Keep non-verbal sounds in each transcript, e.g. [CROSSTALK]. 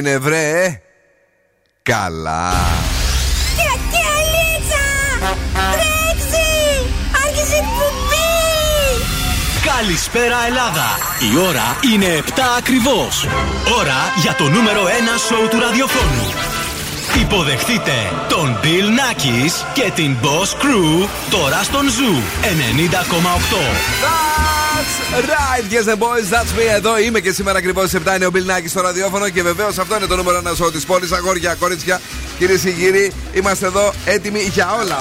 έγινε βρε Καλά Καλησπέρα Ελλάδα! Η ώρα είναι 7 ακριβώς. Ώρα για το νούμερο 1 σοου του ραδιοφώνου. Υποδεχτείτε τον Bill Nackis και την Boss Crew τώρα στον Zoo 90,8. That's right, yes the boys, that's me. Εδώ είμαι και σήμερα ακριβώς 7 είναι ο Bill Nackis στο ραδιόφωνο και βεβαίως αυτό είναι το νούμερο 1 σοου της πόλης. Αγόρια, κορίτσια, κυρίες και κύριοι, είμαστε εδώ έτοιμοι για όλα.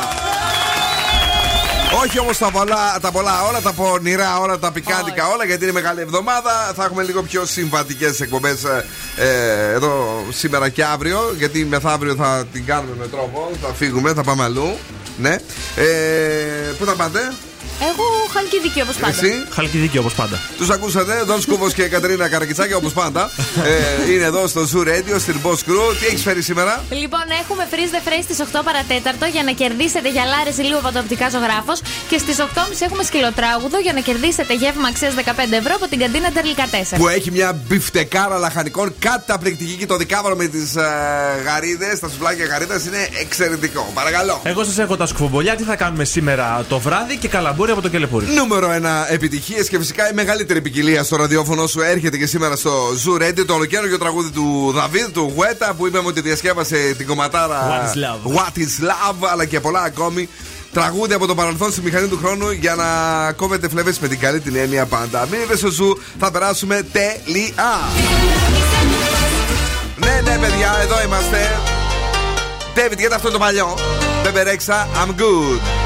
Όχι όμως τα πολλά, τα πολλά, όλα τα πονηρά, όλα τα πικάντικα, όλα γιατί είναι μεγάλη εβδομάδα. Θα έχουμε λίγο πιο συμβατικές εκπομπές ε, ε, εδώ σήμερα και αύριο. Γιατί μεθαύριο θα την κάνουμε με τρόπο. Θα φύγουμε, θα πάμε αλλού. Ναι. Ε, πού θα πάτε, Εγώ χαλκιδική όπως πάντα. εσύ; Χαλκιδική όπως πάντα. Τους ακούσατε, Δον Σκούβος και Κατερίνα Καρακιτσάκη όπως πάντα. ε, είναι εδώ στο Zoo Radio, στην Boss Crew. Τι έχεις φέρει σήμερα, Λοιπόν, έχουμε freeze the phrase στις 8 παρατέταρτο για να κερδίσετε γυαλάρες λίγο από το οπτικά ζωγράφος. Και στις 8.30 έχουμε σκυλοτράγουδο για να κερδίσετε γεύμα αξίας 15 ευρώ από την καντίνα Τερλικά 4. που έχει μια μπιφτεκάρα λαχανικών καταπληκτική και το δικάβαρο με τις ε, γαρίδες, τα σουβλάκια γαρίδας είναι εξαιρετικό. Παρακαλώ. Εγώ σας έχω τα σκουφομπολιά. Τι θα κάνουμε σήμερα το βράδυ και καλαμπούρι από το κελεπούρι. Νούμερο 1 επιτυχίες και φυσικά η μεγαλύτερη ποικιλία στο ραδιόφωνο σου έρχεται και σήμερα στο Zoo Radio το ολοκαίρι τραγούδι του Δαβίδ, του Γουέτα που είπαμε ότι διασκεύασε την κομματάρα What is love; What is love αλλά και πολλά ακόμη. Τραγούδι από το παρελθόν στη μηχανή του χρόνου για να κόβετε φλέβε με την καλή την έννοια πάντα. Μείνετε στο Zoo, θα περάσουμε τελεία. Ναι, ναι, παιδιά, εδώ είμαστε. David, γιατί αυτό είναι το παλιό; Μπέμπε Ρέξα, I'm good.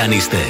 μας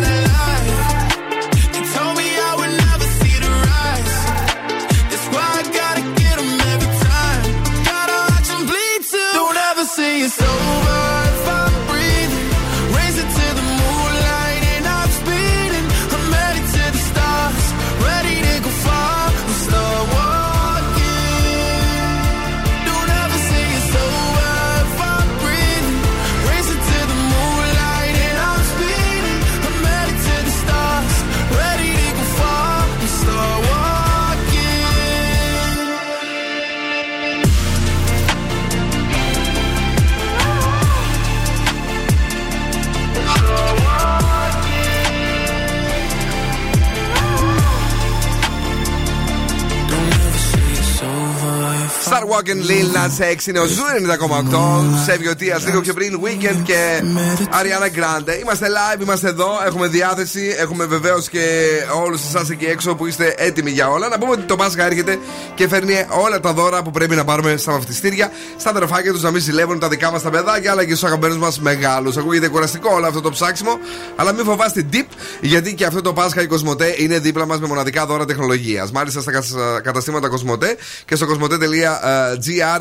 if Star Walking Lil Nas X είναι ο Zoo 90,8. Save Your Tears λίγο πιο πριν, Weeknd και Ariana Grande. Είμαστε live, είμαστε εδώ, έχουμε διάθεση. Έχουμε βεβαίως και όλους εσάς εκεί έξω που είστε έτοιμοι για όλα. Να πούμε ότι το Πάσχα έρχεται και φέρνει όλα τα δώρα που πρέπει να πάρουμε στα βαφτιστήρια, στα αδερφάκια τους να μην ζηλεύουν τα δικά μας τα παιδάκια αλλά και στους αγαπημένους μας μεγάλους. Ακούγεται κουραστικό όλο αυτό το ψάξιμο, αλλά μην φοβάστε ντιπ, γιατί και αυτό το Πάσχα η Κοσμοτέ είναι δίπλα μας με μοναδικά δώρα τεχνολογίας. Μάλιστα στα κατασ- καταστήματα Κοσμοτέ και στο κοσμοτέ.gr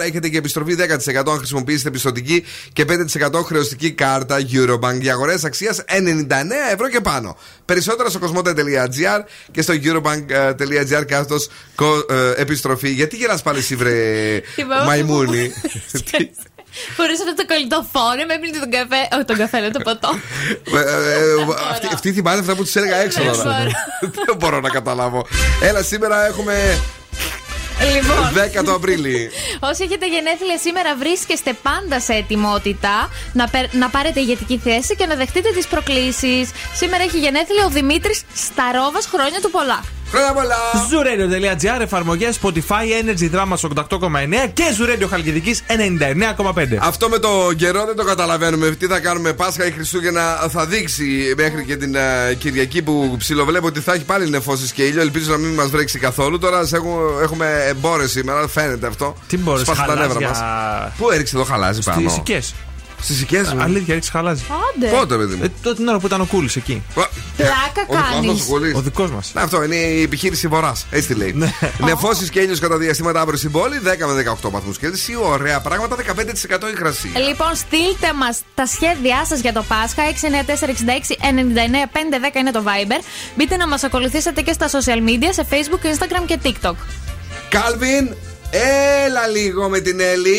έχετε και επιστροφή 10% αν χρησιμοποιήσετε πιστοτική και 5% χρεωστική κάρτα Eurobank για αγορές αξίας 99 ευρώ και πάνω. Περισσότερα στο κοσμοτέ.gr και στο eurobank.gr κάθετος επιστροφή. Γιατί γελάς πάλι εσύ, βρε Θυμάμαι μαϊμούνι; Χωρί [LAUGHS] αυτό το κολλητό φόνο, με έπλυνε τον καφέ. Όχι, τον καφέ, λέω το ποτό. Ε, ε, αυτή- Αυτή θυμάται αυτά που τους έλεγα έξω Δεν τώρα. μπορώ. [LAUGHS] Δεν μπορώ να καταλάβω. Έλα, σήμερα έχουμε Λοιπόν, 10 το Απρίλη. όσοι έχετε γενέθλια σήμερα, βρίσκεστε πάντα σε ετοιμότητα να, περ- να πάρετε ηγετική θέση και να δεχτείτε τις προκλήσεις. Σήμερα έχει γενέθλια ο Δημήτρης Σταρόβας, χρόνια του πολλά. Χρόνια πολλά! Zuradio.gr, εφαρμογές Spotify, Energy Drama 88,9 και Zuradio Χαλκιδικής 99,5. Αυτό με το καιρό δεν το καταλαβαίνουμε. Τι θα κάνουμε Πάσχα ή Χριστούγεννα θα δείξει μέχρι και την ε, Κυριακή που ψιλοβλέπω ότι θα έχει πάλι νεφώσεις και ήλιο. Ελπίζω να μην μας βρέξει καθόλου. Τώρα σε έχουμε, έχουμε εμπόρες σήμερα, φαίνεται αυτό. Τι μπορείς, Σπάσει τα νεύρα χαλάζια. μας. Πού έριξε το χαλάζι Στις πάνω; οικέ. Στις οικέ μου. Αλήθεια, ρίξει χαλάζει. Άντε. Πότε, παιδί μου. Ε, τότε την ώρα που ήταν ο Κούλης εκεί. Πλάκα Ο δικός κάνεις. μας ο Κουλής. Ο δικός μας. Ναι, αυτό είναι η επιχείρηση Βορρά. Έτσι τη λέει. Νεφώσεις και ήλιος κατά διαστήματα αύριο στην πόλη, 10 με 18 βαθμούς Κέλσι. Ωραία πράγματα, 15% υγρασία. Λοιπόν, στείλτε μας τα σχέδιά σας για το Πάσχα. 694-66-99-510 είναι το Viber. Μπείτε να μας ακολουθήσετε και στα social media σε Facebook, Instagram και TikTok. Κάλβιν, έλα λίγο με την When Έλλη.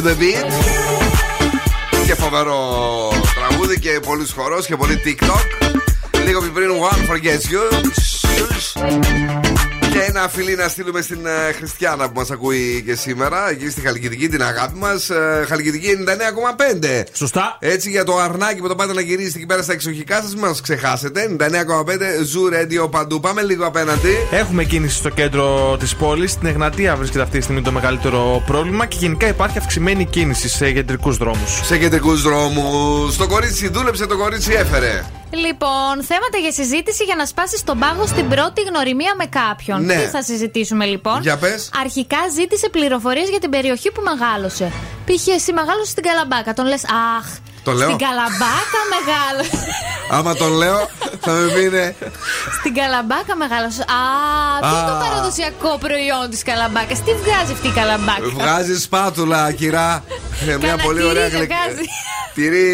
to the. Και φοβερό τραγούδι και πολλούς χορός και πολύ TikTok. Να στείλουμε στην ε, Χριστιανά που μας ακούει και σήμερα, εκεί στη Χαλκιδική, την αγάπη μας. Ε, Χαλκιδική 99,5. Σωστά. Έτσι για το αρνάκι που το πάτε να γυρίσετε εκεί πέρα στα εξοχικά σας, μην μας ξεχάσετε. 99,5 Zoo Radio παντού. Πάμε λίγο απέναντι. Έχουμε κίνηση στο κέντρο της πόλης. Στην Εγνατία βρίσκεται αυτή τη στιγμή το μεγαλύτερο πρόβλημα και γενικά υπάρχει αυξημένη κίνηση σε κεντρικούς δρόμους. Σε κεντρικούς δρόμους. Το κορίτσι δούλεψε, το κορίτσι έφερε. Λοιπόν, θέματα για συζήτηση για να σπάσεις τον πάγο στην πρώτη γνωριμία με κάποιον. Ναι. Τι θα συζητήσουμε λοιπόν; Για πες. Αρχικά ζήτησε πληροφορίες για την περιοχή που μεγάλωσε. Π.χ. εσύ μεγάλωσες στην Καλαμπάκα. Τον λες, Αχ, Το λέω. στην Καλαμπάκα μεγάλωσε. Άμα τον λέω, θα με πει στην Καλαμπάκα μεγάλωσε. Α, τι είναι το Α. παραδοσιακό προϊόν της Καλαμπάκας; Τι βγάζει αυτή η Καλαμπάκα; Βγάζει σπάτουλα, κυρά. Ε, Μια Κανένα πολύ τυρί ωραία δεν γλυκ- βγάζει. Τυρί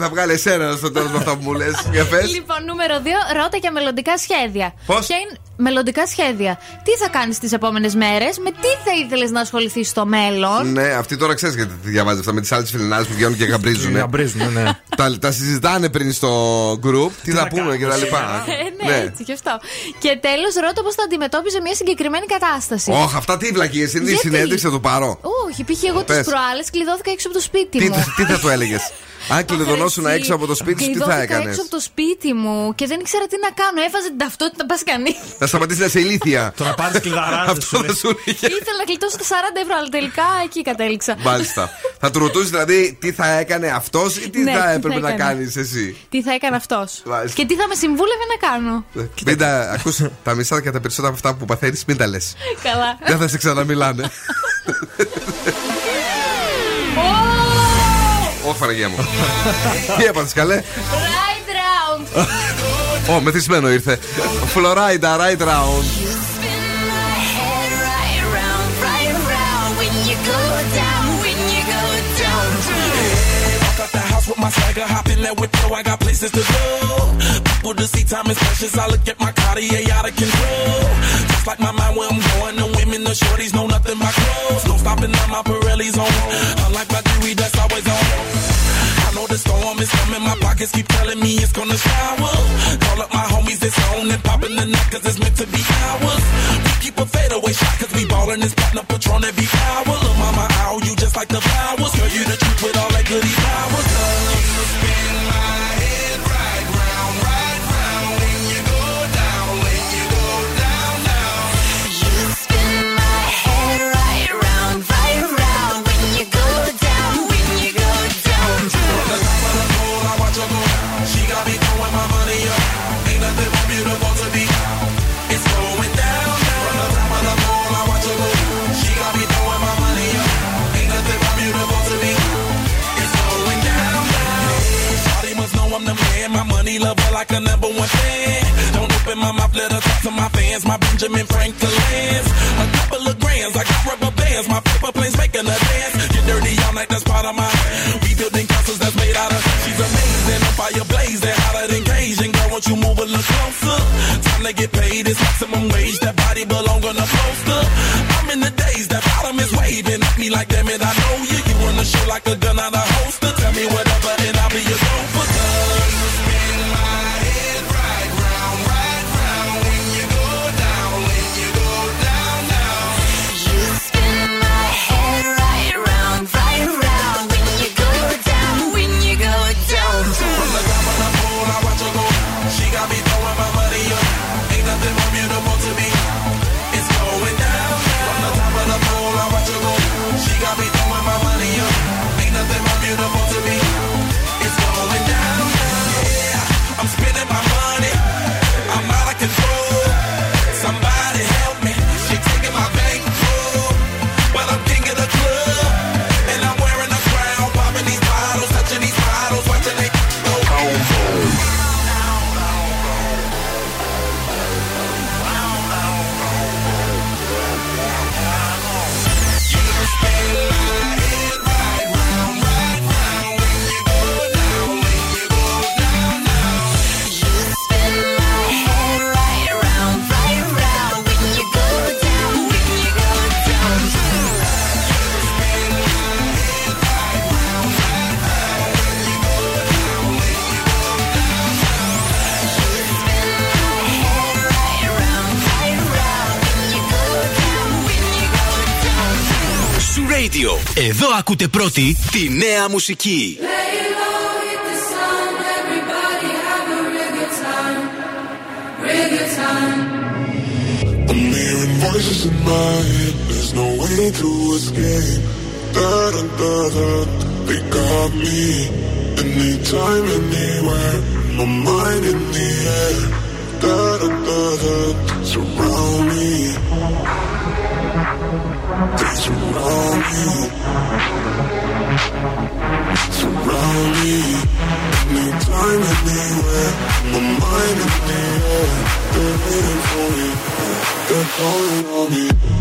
θα βγάλει εσένα στο τέλο με αυτά που μου λες. Για πες. Λοιπόν, νούμερο 2, ρώτα για μελλοντικά σχέδια. Πώς; Ποια είναι μελλοντικά σχέδια. Τι θα κάνεις τις επόμενες μέρες, με τι θα ήθελες να ασχοληθείς στο μέλλον; Ναι, αυτή τώρα ξέρεις γιατί τη διαβάζεις αυτά με τις άλλες φιλενάδες που βγαίνουν και γαμπρίζουν. Γαμπρίζουν, ναι. [LAUGHS] τα, τα συζητάνε πριν στο group, τι θα να πούμε και κάνουμε τα λοιπά. Ε, ναι, έτσι και αυτό. Και τέλος, ρώτα πώς θα αντιμετώπιζε μια συγκεκριμένη κατάσταση. Όχι, αυτά τι βλακίε είναι, η Γιατί; συνέντευξη θα το πάρω. Όχι, π.χ. εγώ τις Πες. προάλλες κλειδώθηκα έξω από το σπίτι Τι, μου. τι θα του έλεγες; [LAUGHS] Αν κλειδωνόσουν Αχ, έξω από το σπίτι σου, τι θα Κλειδώθηκα έκανες; έξω από το σπίτι μου και δεν ήξερα τι να κάνω. Έβαζε την ταυτότητα, πας κανείς. Θα σταματήσει να είσαι ηλίθια. Το να πάρεις κλειδαράδε Αυτό θα σου είχε. Ήθελα να κλειτώσω τα 40 ευρώ, αλλά τελικά εκεί κατέληξα. Μάλιστα. Θα του ρωτούσε δηλαδή τι θα έκανε αυτός ή τι Ναι, τι θα θα έπρεπε να έκανε. κάνεις εσύ; Τι θα έκανε αυτός; Μάλιστα. Και τι θα με συμβούλευε να κάνω; Μην τα ακούς, τα μισά και τα περισσότερα από αυτά που παθαίνεις, μην τα λες. Καλά. Δεν θα σε ξαναμιλάνε. [LAUGHS] Ω, Φαραγία μου. Τι έπαθε, καλέ. Right round. Ω, μεθυσμένο ήρθε. Φλωράιντα, right round. Out the house with my swagger, hop in that whip, yo, I got places to go. People to see, time is precious. I look at my Cartier out of control. Just like my mind where I'm going, the women, the shorties know nothing but clothes. No stopping at my Pirelli's on. Unlike my know the storm is coming, my pockets keep telling me it's gonna shower. Call up my homies, it's on and popping the neck, cause it's meant to be ours. We keep a fadeaway shot, cause we ballin' this platinum patron every hour. Look, mama, ow, you just like the flowers. Girl, you the my mouth, talk to my fans. My Benjamin Franklin's. A couple of grands, I got rubber bands. My paper planes making a dance. Get dirty all night, that's part of my. We building castles that's made out of. She's amazing, on fire blazing, hotter than Cajun. Girl, won't you move a little closer? Time to get paid, it's maximum wage. That body belong on a poster. I'm in the days, that bottom is waving at me like, damn it, I know you. τη νέα μουσική. Voices in my head, there's no way to escape. Da da da da, they got me. Anytime, anywhere, my mind in the air. Da da da da, surround me. They surround me. mind anywhere, my mind in the air. They're waiting for me, they're calling on me.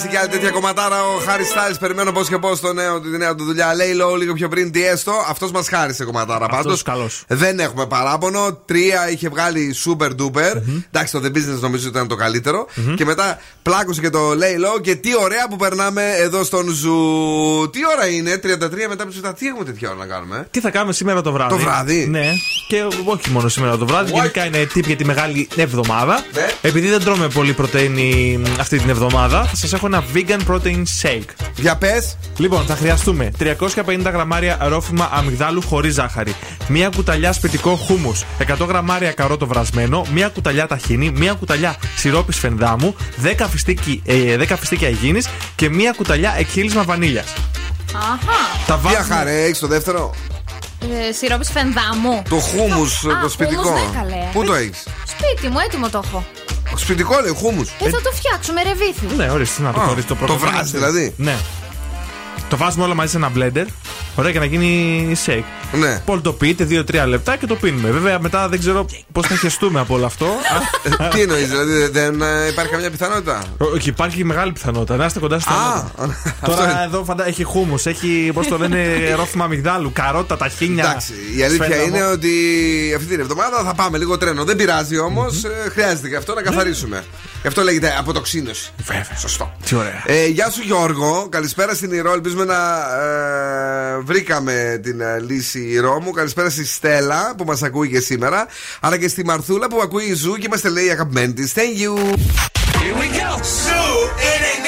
Θα μας χαρίσει και άλλη τέτοια κομματάρα ο Harry Styles. Περιμένω πώς και πώς το νέο, τη νέα του δουλειά. Lay Low λίγο πιο πριν Tiësto. Αυτός μας χάρισε κομματάρα πάντως. Αυτός καλός. Δεν έχουμε παράπονο. Τρία είχε βγάλει super duper. Εντάξει, το The Business νομίζω ότι ήταν το καλύτερο. Και μετά πλάκωσε και το Lay Low. Και τι ωραία που περνάμε εδώ στον Zoo. Τι ώρα είναι, 33 μετά από τις Τι έχουμε τέτοια ώρα να κάνουμε. Τι θα κάνουμε σήμερα το βράδυ; Το βράδυ; Ναι. Και όχι μόνο σήμερα το βράδυ. Γενικά είναι tip για τη μεγάλη εβδομάδα. Ναι. Επειδή δεν τρώμε πολύ πρωτεΐνη αυτή την εβδομάδα, θα σας έχω ένα vegan protein shake. Για πες. Λοιπόν, θα χρειαστούμε 350 γραμμάρια ρόφημα αμυγδάλου χωρίς ζάχαρη, μία κουταλιά σπιτικό χούμους, 100 γραμμάρια καρότο βρασμένο, μία κουταλιά ταχίνι, μία κουταλιά σιρόπι φενδάμου, 10, φιστίκι, ε, 10 φιστίκια υγιεινής και μία κουταλιά εκχύλισμα βανίλιας. Αχα. Τα Τι βάζουμε. αχαρέ, έχεις το δεύτερο; Ε, Σιρόπι φενδάμου. Το χούμους, Α, το σπιτικό. χούμους, ναι, καλέ. Πού το έχεις; Σπίτι μου, έτοιμο το έχω. Σπιτικό λέει, χούμους. Ε, θα το φτιάξουμε, ρεβίθι. Ναι, ορίστε, να το Α, χωρί το πρώτο. το βράζει, δηλαδή; Ναι. Το βάζουμε όλα μαζί σε ένα blender. Ωραία, για να γίνει shake. Ναι. Πολτοποιείτε 2-3 λεπτά και το πίνουμε. Βέβαια, μετά δεν ξέρω πώς θα χεστούμε από όλο αυτό. Ε, [LAUGHS] Τι εννοείς, δηλαδή δεν ε, υπάρχει καμιά πιθανότητα; Όχι, υπάρχει μεγάλη πιθανότητα. Να είστε κοντά στο Α, νόημα. αυτό Τώρα είναι. εδώ φαντα... έχει χούμους, έχει πώς το λένε [LAUGHS] ρόφημα αμυγδάλου, καρότα, ταχίνια. Εντάξει, η αλήθεια σφένδαμο. είναι ότι αυτή την εβδομάδα θα πάμε λίγο τρένο. Δεν πειράζει όμως, χρειάζεται και αυτό Ναι. να καθαρίσουμε. Γι' αυτό λέγεται αποτοξίνωση. Βέβαια. Σωστό. Τι ωραία. Ε, γεια σου Γιώργο, καλησπέρα στην Ηρώ. Ελπίζουμε να ε, βρήκαμε την ε, λύση Ηρώ μου. Καλησπέρα στη Στέλλα που μας ακούει και σήμερα. Αλλά και στη Μαρθούλα που ακούει Zoo και είμαστε λέει αγαπημένοι της. Thank you. Ready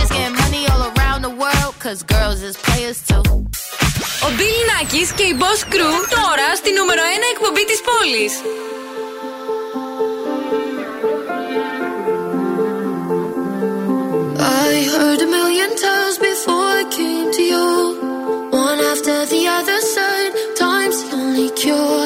Bitches getting money all around the world, cause girls is players too. Ο Bill Nackis και η Boss Crew τώρα στη νούμερο 1 εκπομπή της πόλης. I heard a million times before I came to you. One after the other side, time's the only cure.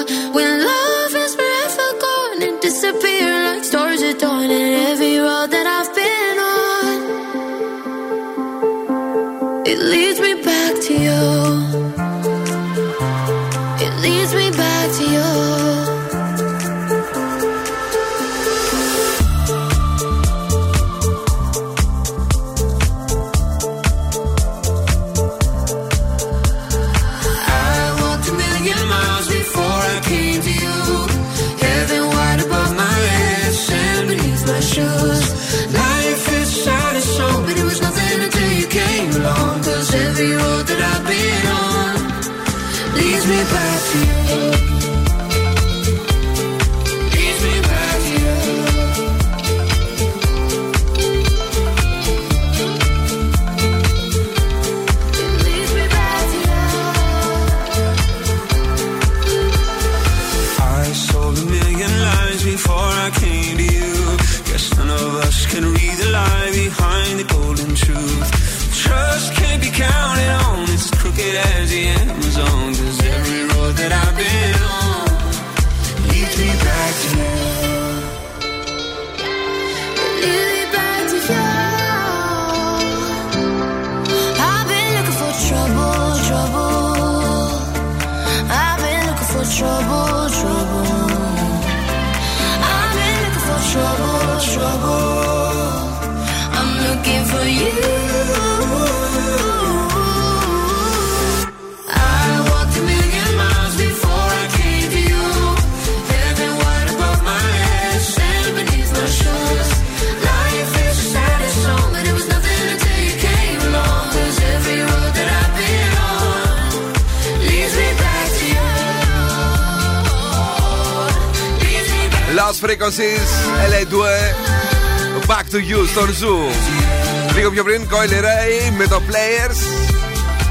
Frequencies, LA2, Back to You στον Zoo. Λίγο πιο πριν, Coily Ray με το Players.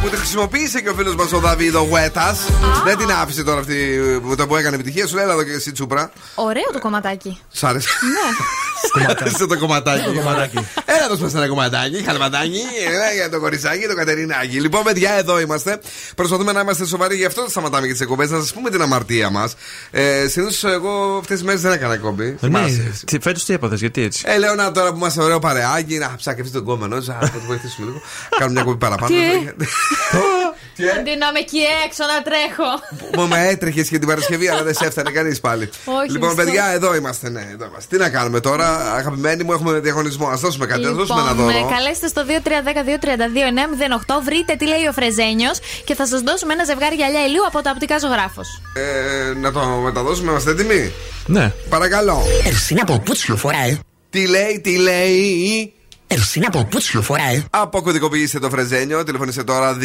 Που τη χρησιμοποίησε και ο φίλος μας ο Δαβίδο Γουέτας. Δεν την άφησε τώρα αυτή που το που έκανε επιτυχία. Σου λέει, έλα εδώ και εσύ τσούπρα. Ωραίο το κομματάκι. Σ' άρεσε. Ναι. Σ' άρεσε το κομματάκι. Το κομματάκι. Έλα δώσ' μας ένα κομματάκι, χαλματάκι, έλα για το κοριτσάκι, το κατερινάκι. Λοιπόν, παιδιά, εδώ είμαστε. Προσπαθούμε να είμαστε σοβαροί, γι' αυτό δεν σταματάμε και τις εκπομπές. Να σας πούμε την αμαρτία μας. Ε, Συνήθως εγώ αυτές τις μέρες δεν έκανα εκπομπή. Ναι, Θυμάσαι. φέτος τι έπαθες, γιατί έτσι; Ε, λέω να τώρα που είμαστε ωραίο παρεάκι, να ψάκευσει τον κόμενο, να θα το βοηθήσουμε λίγο. Κάνουμε μια κοπή παραπάνω. Τι; Αντί να είμαι εκεί έξω να τρέχω. Μου με έτρεχες και την Παρασκευή, αλλά δεν σε έφτανε κανείς πάλι. Όχι, λοιπόν, μισό. παιδιά, εδώ είμαστε, ναι, εδώ είμαστε. Τι να κάνουμε τώρα, αγαπημένοι μου, έχουμε διαγωνισμό. Α δώσουμε κάτι, ας δώσουμε ένα Λοιπόν, δώρο. ε, καλέστε στο 2310-232-908, βρείτε τι λέει ο Φρεζένιος και θα σας δώσουμε ένα ζευγάρι γυαλιά ηλίου από τα οπτικά ζωγράφος. Ε, να το μεταδώσουμε, είμαστε έτοιμοι; Ναι. Παρακαλώ. Ερσίνα από πούτσιο φοράει. Τι λέει, τι λέει. Ερσίνα από πούτσιο φοράει; Αποκωδικοποιήστε το φρεζένιο. Τηλεφωνήστε τώρα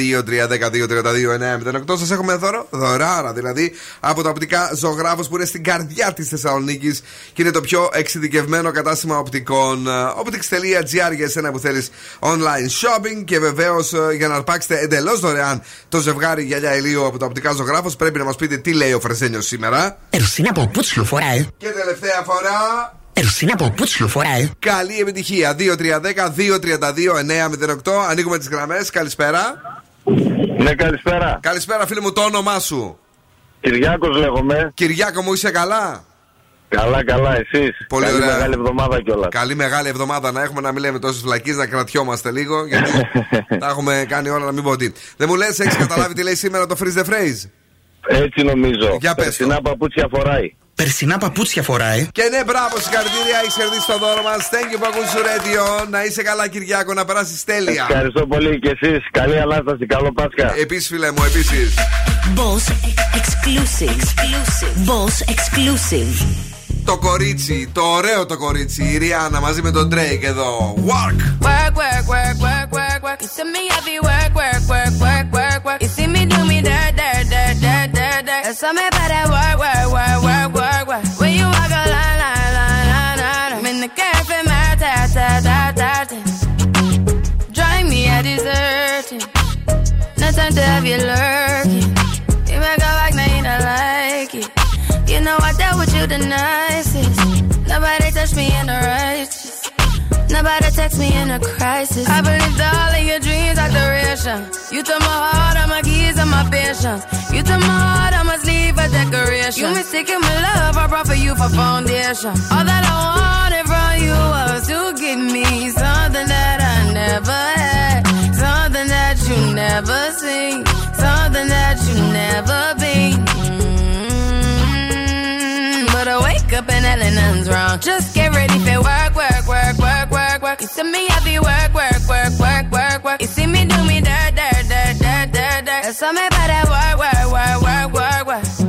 2-3-12-32-908. Σας έχουμε δώρο. Δωράρα δηλαδή από τα οπτικά ζωγράφο που είναι στην καρδιά της Θεσσαλονίκης και είναι το πιο εξειδικευμένο κατάστημα οπτικών. Optics.gr για εσένα που θέλεις online shopping και βεβαίως για να αρπάξετε εντελώς δωρεάν το ζευγάρι γυαλιά ηλίου από τα οπτικά ζωγράφο πρέπει να μας πείτε τι λέει ο φρεζένιος σήμερα. Ερσίνα από πούτσιο φοράει; Και τελευταία φορά. Ερσίνα από πούτσιο φοράει. Καλή επιτυχία. 2-3-10-2-32-908. Ανοίγουμε τις γραμμές. Καλησπέρα. Ναι, καλησπέρα. Καλησπέρα, φίλε μου, το όνομά σου. Κυριάκος λέγομαι. Κυριάκο μου, είσαι καλά; Καλά, καλά, εσείς. Πολύ Καλή ωραία. μεγάλη εβδομάδα κιόλας. Καλή μεγάλη εβδομάδα να έχουμε να μην λέμε τόσες φλακίε, να κρατιόμαστε λίγο. Γιατί [LAUGHS] τα έχουμε κάνει όλα να μην πω τι. Δεν μου λες, έχεις καταλάβει τι λέει σήμερα το freeze the phrase; Έτσι νομίζω. Για πες το. Περσινά παπούτσια φοράει. Περσινά παπούτσια φοράει. Και ναι, μπράβο, συγχαρητήρια, έχει κερδίσει το δώρο μα. Thank you που ακούς το radio. Να είσαι καλά, Κυριάκο, να περάσει τέλεια. Ευχαριστώ πολύ και εσείς. Καλή Ανάσταση, καλό Πάσχα. Επίση, φίλε μου, επίση. Boss exclusive. Boss exclusive. Το κορίτσι, το ωραίο το κορίτσι, η Ριάννα μαζί με τον Drake εδώ. Work! Work, work, work, work, work, work. You see me heavy work, work, work, work, work, work. You see me do me dirt, dirt, dirt, dirt, dirt, dirt. There's something about that work, work, work, work, work, Time to have you lurking. You make a like, now you don't like it. You know I dealt with you the nicest. Nobody touched me in the righteous. Nobody text me in a crisis. I believed all of your dreams are duration. You took my heart, all my keys, and my patience. You took my heart, I must leave a decoration. You mistaken my love, I brought for you for foundation. All that I wanted from you was to give me something that I never had, something that you never seen, something that you never been. Mm, But I wake up and hell nothing's wrong. Just get ready for work, work, work, work, work, work. You see me heavy work, work, work, work, work, work. You see me do me dirt, dirt, dirt, dirt, dirt, dirt. There's something about that work, work, work, work, work, work.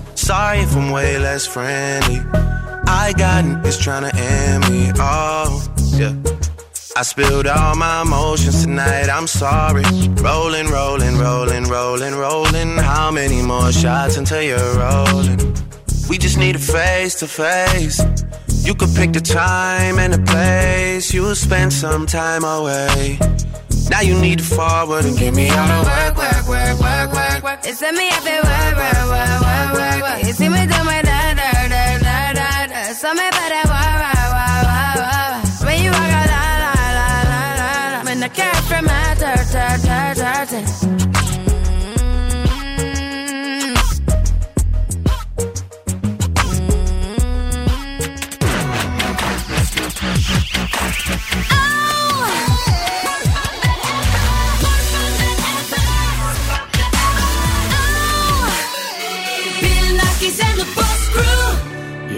Sorry if I'm way less friendly. I got niggas trying to end me. Oh, yeah. I spilled all my emotions tonight. I'm sorry. Rolling, rolling, rolling, rolling, rolling. How many more shots until you're rolling? We just need a face to face. You could pick the time and the place. You'll spend some time away. Now you need to forward and get me out of work, work, work, work, work, work. It's me up at work, work, work, work, work, work. You see me do my da da da da da da. So me better work, work, work, work, work. When you walk out, la la la la la. When the cat from my dirt, dirt, dirt, dirt, dirt.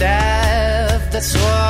That's what.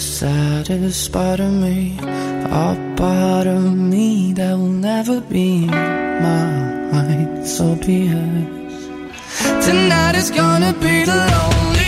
The saddest part of me, a part of me that will never be mine. So be it. Tonight is gonna be the loneliest.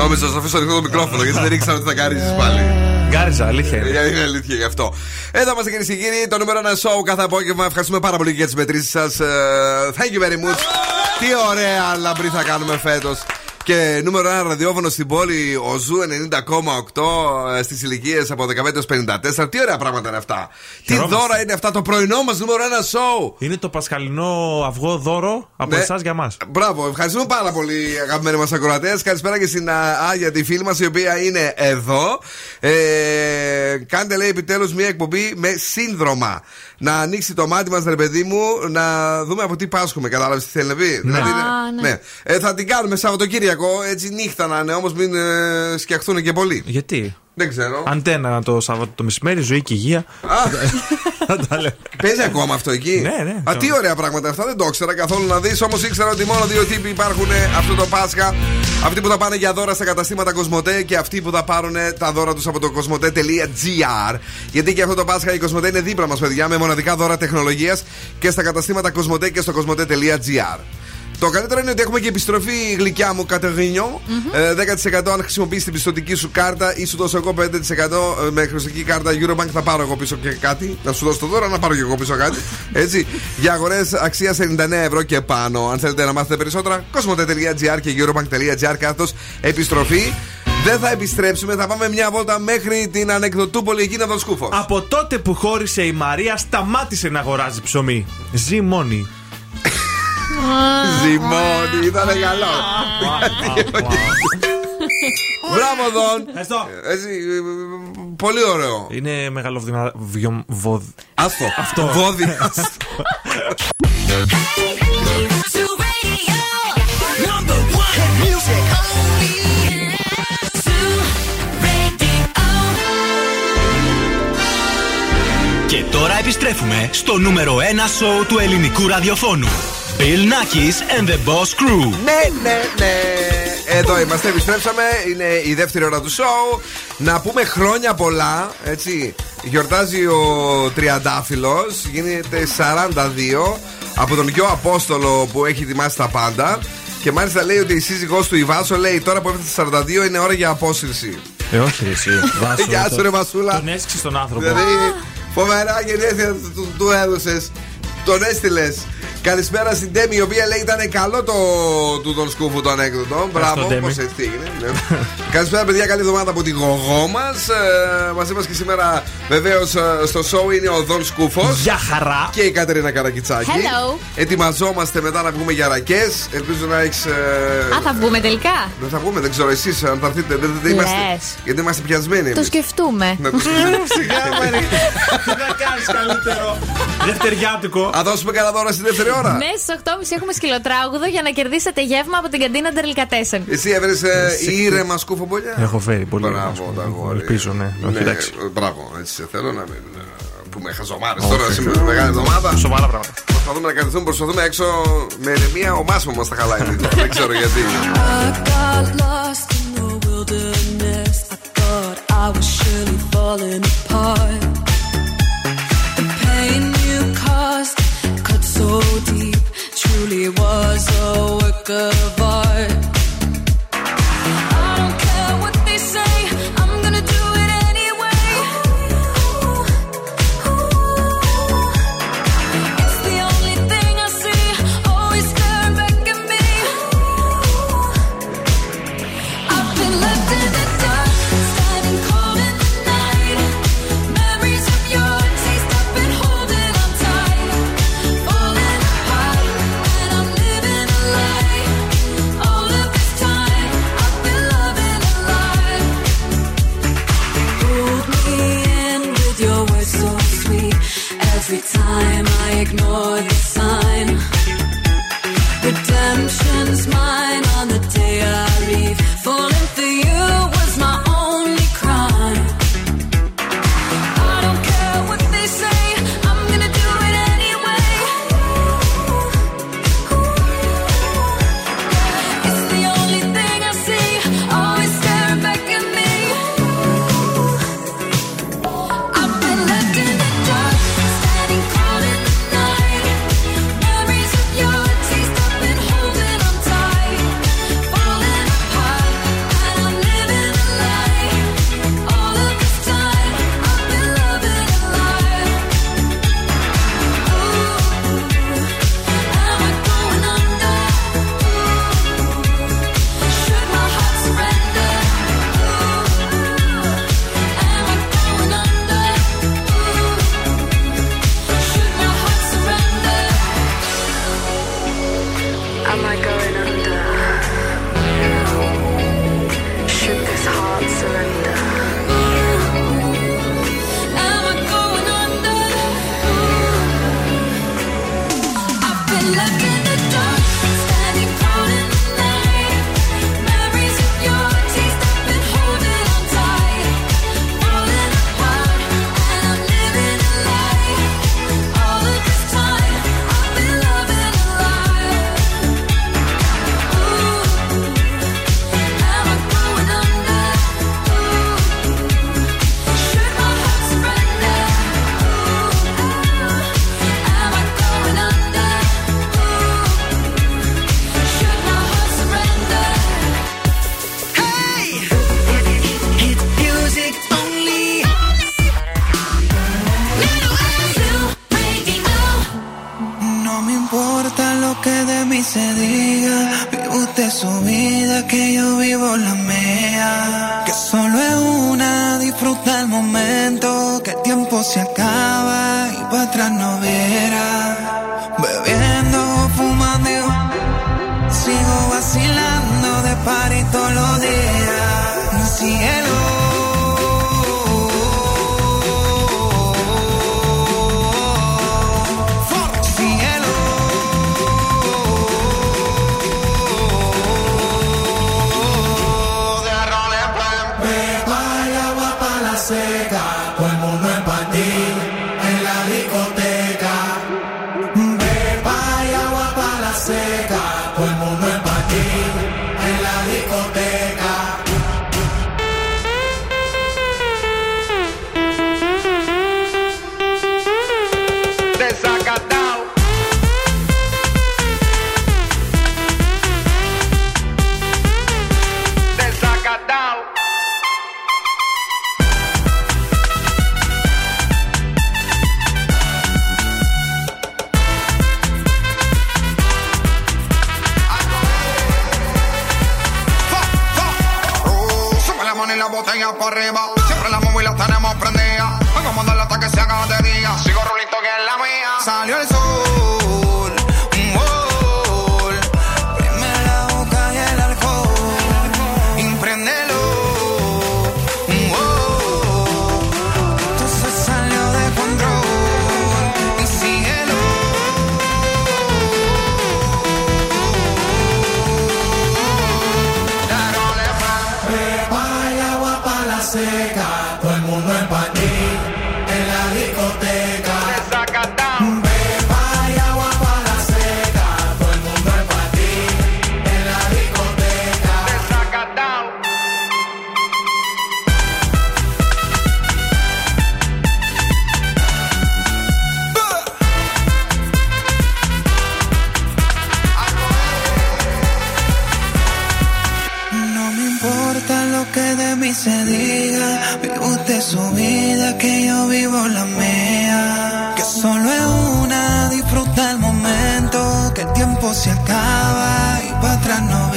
Νόμιζα να σου αφήσω ανοιχτό το μικρόφωνο γιατί δεν ήξερα ότι θα γκαρίσει πάλι. Γκάριζα, αλήθεια είναι. Είναι είναι αλήθεια γι' αυτό. Εδώ είμαστε κυρίες και κύριοι, το νούμερο ένα show κάθε απόγευμα. Ευχαριστούμε πάρα πολύ για τις μετρήσεις σας. Thank you very much. Τι ωραία λαμπρή θα κάνουμε φέτος. Και νούμερο ένα ραδιόφωνο στην πόλη, ο Zoo 90,8 στις ηλικίες από 15 έως 54. Τι ωραία πράγματα είναι αυτά. Τι Χαιρόμαστε. δώρα είναι αυτά, το πρωινό μας νούμερο ένα show. Είναι το πασχαλινό αυγό δώρο από Ναι. εσάς για μας. Μπράβο, ευχαριστούμε πάρα πολύ αγαπημένοι μας ακροατές. Καλησπέρα και στην α, Άγια, τη φίλη μας, η οποία είναι εδώ. Ε, κάντε, λέει, επιτέλους μια εκπομπή με σύνδρομα. Να ανοίξει το μάτι μας, ρε παιδί μου, να δούμε από τι πάσχουμε. Κατάλαβες τι θέλει να πει. Δηλαδή, Α, ναι. Ε, θα την κάνουμε Σαββατοκύριακο, έτσι νύχτα να είναι, όμως μην ε, σκιαχτούν και πολύ. Γιατί; Δεν ξέρω. Αντένα το Σάββατο το μεσημέρι, ζωή και υγεία. Θα τα λέω. Παίζει ακόμα αυτό εκεί; Ναι, ναι. Α, τι ωραία πράγματα αυτά, δεν το ήξερα καθόλου να δεις. Όμως ήξερα ότι μόνο δύο τύποι υπάρχουν αυτό το Πάσχα. Αυτοί που θα πάνε για δώρα στα καταστήματα Κοσμοτέ και αυτοί που θα πάρουν τα δώρα τους από το κοσμοτέ.gr. Γιατί και αυτό το Πάσχα η Κοσμοτέ είναι δίπλα μας, παιδιά, με μοναδικά δώρα τεχνολογίας και στα καταστήματα Κοσμοτέ και στο κοσμοτέ.gr. Το καλύτερο είναι ότι έχουμε και επιστροφή γλυκιά μου Κατερίνιο. Ε, 10% αν χρησιμοποιήσει την πιστοτική σου κάρτα ή σου δώσω εγώ 5% με χρηστική κάρτα Eurobank θα πάρω εγώ πίσω και κάτι. Να σου δώσω το δώρο, να πάρω και εγώ πίσω κάτι. [LAUGHS] Έτσι. Για αγορές αξίας 99 ευρώ και πάνω. Αν θέλετε να μάθετε περισσότερα, cosmote.gr και eurobank.gr κάθετο επιστροφή. Δεν θα επιστρέψουμε, θα πάμε μια βόλτα μέχρι την ανεκδοτούπολη εκεί να τον σκούφος. Από τότε που χώρισε η Μαρία, σταμάτησε να αγοράζει ψωμί. Ζει μόνη. [LAUGHS] Ζυμώνει, ήταν καλό. Μπράβο, Δον. Ευχαριστώ. Έτσι, ε, πολύ ωραίο. Είναι μεγαλοβδημα... Βιο... Βοδ... Άστο. Αυτό. Βόδι. Και τώρα επιστρέφουμε στο νούμερο 1 σοου του ελληνικού ραδιοφώνου. Bill Nackis and the Boss Crew. Ναι, ναι, ναι. Εδώ είμαστε, επιστρέψαμε. Είναι η δεύτερη ώρα του σοου. Να πούμε χρόνια πολλά. Έτσι. Γιορτάζει ο Τριαντάφυλλος. Γίνεται 42 από τον γιο Απόστολο που έχει ετοιμάσει τα πάντα. Και μάλιστα λέει ότι η σύζυγός του η Βάσο λέει τώρα που έφτασε στα 42 είναι ώρα για απόσυρση. Ε, όχι, ρε, εσύ. [LAUGHS] Βάσο, Γεια σου, το- ρε, Βασούλα. Τον έσυξε τον άνθρωπο. Δηλαδή, φοβερά γενέθλια του, του, του έδωσες. Τον έστειλες. Καλησπέρα στην Τέμι, η οποία λέει ήταν καλό το του τον σκούφου το ανέκδοτο. Μπράβο, Ντέμι. πώς έτσι τι έγινε. ναι. Καλησπέρα, παιδιά, καλή εβδομάδα από τη γογό μας. Ε, Μαζί μας και σήμερα, βεβαίως, στο show είναι ο Δον Σκούφος. Για χαρά. Και η Κατερίνα Καρακιτσάκη. Hello. Ετοιμαζόμαστε μετά να βγούμε για ρακές. Ελπίζω να έχεις. Α, θα βγούμε τελικά; Δεν θα βγούμε, δεν ξέρω εσείς αν θα έρθετε. Δεν, δεν είμαστε, Λες. γιατί είμαστε πιασμένοι. Το εμείς. σκεφτούμε. Να το σκεφτούμε. [LAUGHS] Σιγά, Μαρή. Τι να κάνεις καλύτερο. Δευτεριάτικο. Α δώσουμε κανένα δώρα στη δεύτερη ώρα. Ναι, στις 8.30 έχουμε σκυλοτράγουδο για να κερδίσετε γεύμα από την καντίνα Ντερλικατέσεν. Εσύ έβρε ήρεμα σκούφομπολιά. Έχω φέρει πολύ. Μπράβο, τα αγόρι. Ελπίζω, ναι. Όχι, Ναι, εντάξει. Μπράβο, έτσι σε θέλω να μην ε, πούμε χαζομάρες τώρα σήμερα μεγάλη εβδομάδα. Σοβαρά πράγματα. Προσπαθούμε να κρατηθούμε, προσπαθούμε έξω με ηρεμία. Ο Μάσιμο μας τα χαλάει λίγο. [LAUGHS] Δεν ξέρω γιατί. I got lost in the wilderness. I thought I was surely falling apart. The pain you caused cut so deep, truly was a work of art. Ignore acaba y para atrás no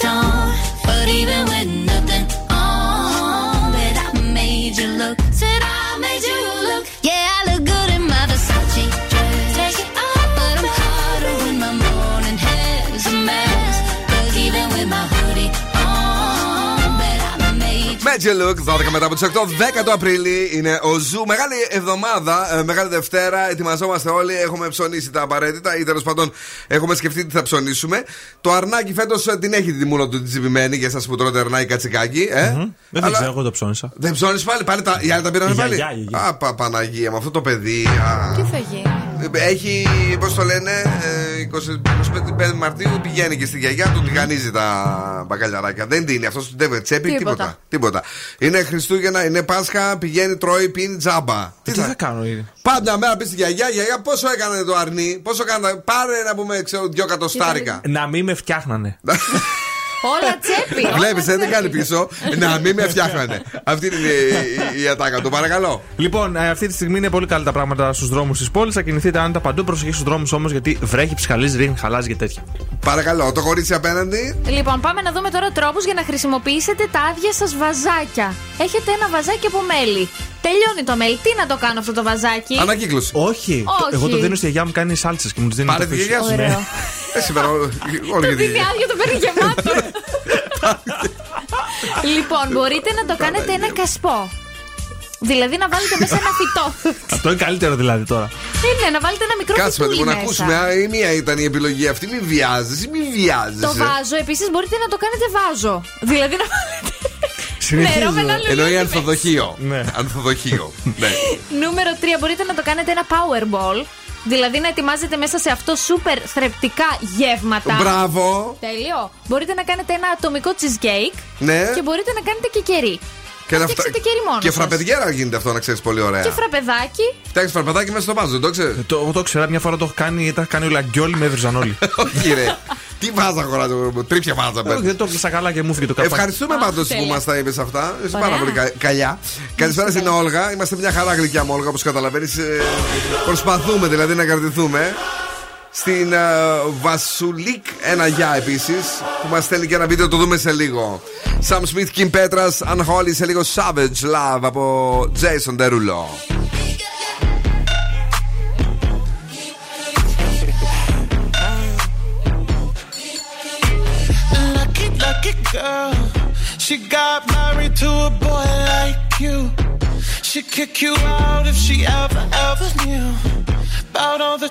But even with nothing on, bet I made you look. Said I made you Magic Look, 12 μετά από τις 8, 10 το Απρίλη είναι ο Zoo. Μεγάλη εβδομάδα, ε, μεγάλη Δευτέρα. Ετοιμαζόμαστε όλοι. Έχουμε ψωνίσει τα απαραίτητα ή τέλος πάντων έχουμε σκεφτεί τι θα ψωνίσουμε. Το αρνάκι φέτος την έχει τη μούνα του την τσιμπημένη για εσάς που τρώτε αρνάκι κατσικάκι. Ε; Μμμ. Δεν Αλλά- ξέρω, εγώ το ψώνισα. Δεν ψώνεις πάλι, πάλι τα, οι άλλοι τα πήραν Η πάλι. γιαγιά, η γιαγιά. Α, πα, Παναγία, με αυτό το παιδί. Α. Τι θα γίνει; Έχει, πώς το λένε, ε, 25 Μαρτίου πηγαίνει και στη γιαγιά του, τηγανίζει τα μπακαλιαράκια. Δεν δίνει, αυτός του ντεύει τσέπη, Τίποτα. τίποτα. τίποτα. Είναι Χριστούγεννα, είναι Πάσχα, πηγαίνει, τρώει, πίνει τζάμπα. Τι θα κάνω, είναι. Πάντα μέρα πει στη γιαγιά, γιαγιά, πόσο έκανε το αρνί, πόσο έκανε. Πάρε να πούμε, ξέρω, δυο κατοστάρικα. Να μην με φτιάχνανε. [LAUGHS] Όλα τσέπη. Βλέπεις, όλα δεν κάνει πίσω. να μην με φτιάχνανε. Αυτή είναι η, η, η ατάκα του, παρακαλώ. Λοιπόν, ε, αυτή τη στιγμή είναι πολύ καλά τα πράγματα στους δρόμους της πόλης. Θα κινηθείτε άνετα παντού. Προσοχή στους δρόμους όμως γιατί βρέχει, ψυχαλίζει, ρίχνει, χαλάζει και τέτοια. Παρακαλώ, το κορίτσι απέναντι. Λοιπόν, πάμε να δούμε τώρα τρόπους για να χρησιμοποιήσετε τα άδεια σας βαζάκια. Έχετε ένα βαζάκι από μέλι. Τελειώνει το μέλι. Τι να το κάνω αυτό το βαζάκι; Ανακύκλωση. Όχι. Το- Όχι. Εγώ το δίνω στη γιαγιά μου κάνει σάλτσες και μου τις δίνει. Πάρε το τη πίσω. γιαγιά σου. [LAUGHS] Ωραίο. Ε, σήμερα όλοι Το για τη δίνει άδειο, το παίρνει γεμάτο. [LAUGHS] λοιπόν, μπορείτε να το κάνετε ένα κασπό. Δηλαδή να βάλετε μέσα ένα φυτό. Αυτό είναι καλύτερο δηλαδή τώρα. Είναι να βάλετε ένα μικρό Κάτσε με φυτούλι λίγο να μέσα. ακούσουμε. Α, η μία ήταν η επιλογή αυτή. Μην βιάζεσαι, μην βιάζεσαι. Το βάζο επίσης μπορείτε να το κάνετε βάζο. Δηλαδή να βάλετε. Νερό με ένα λουλούδι Εννοεί μέσα. ανθοδοχείο. Ναι. Ανθοδοχείο. ναι. [LAUGHS] Νούμερο 3 μπορείτε να το κάνετε ένα powerball. Δηλαδή να ετοιμάζετε μέσα σε αυτό σούπερ θρεπτικά γεύματα. Μπράβο. Τέλειο. Μπορείτε να κάνετε ένα ατομικό cheesecake. Ναι. Και μπορείτε να κάνετε και κερί. Και, να να φτα- φτιάξετε κερί μόνος και σας. φραπεδιέρα γίνεται αυτό να ξέρεις πολύ ωραία. Και φραπεδάκι. Φτιάξει φραπεδάκι μέσα στο βάζο, δεν το ξέρεις. Ε, Το, εγώ το ξέρα μια φορά το έχω κάνει, τα έχω κάνει όλα γκιόλι, με έβριζαν όλοι. [LAUGHS] Όχι, ρε. Τι βάζα χωρά, τρίψια βάζα. Όχι, δεν το έκλεισα καλά και μου φύγε το καπάκι. Ευχαριστούμε Α, πάντως που τέλεια. μας τα είπες αυτά. Είσαι Ωραία. πάρα πολύ κα- καλιά. Καλησπέρα στην Όλγα. Είμαστε μια χαρά γλυκιά με Όλγα, όπως καταλαβαίνεις. Προσπαθούμε δηλαδή να κρατηθούμε. Στην ε, Βασουλίκ ένα γεια επίση που μα στέλνει και ένα βίντεο, το δούμε σε λίγο. Sam Smith, Kim Petras, Unholy σε λίγο Savage Love από Jason Derulo. Lucky, lucky girl. She got married to a boy like you. She'd kick you out if she ever, ever knew about all the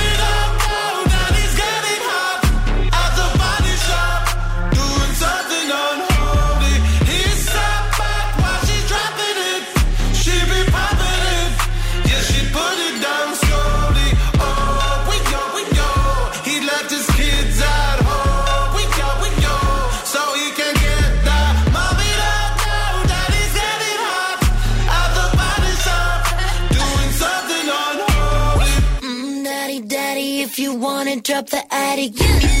Shorty, give me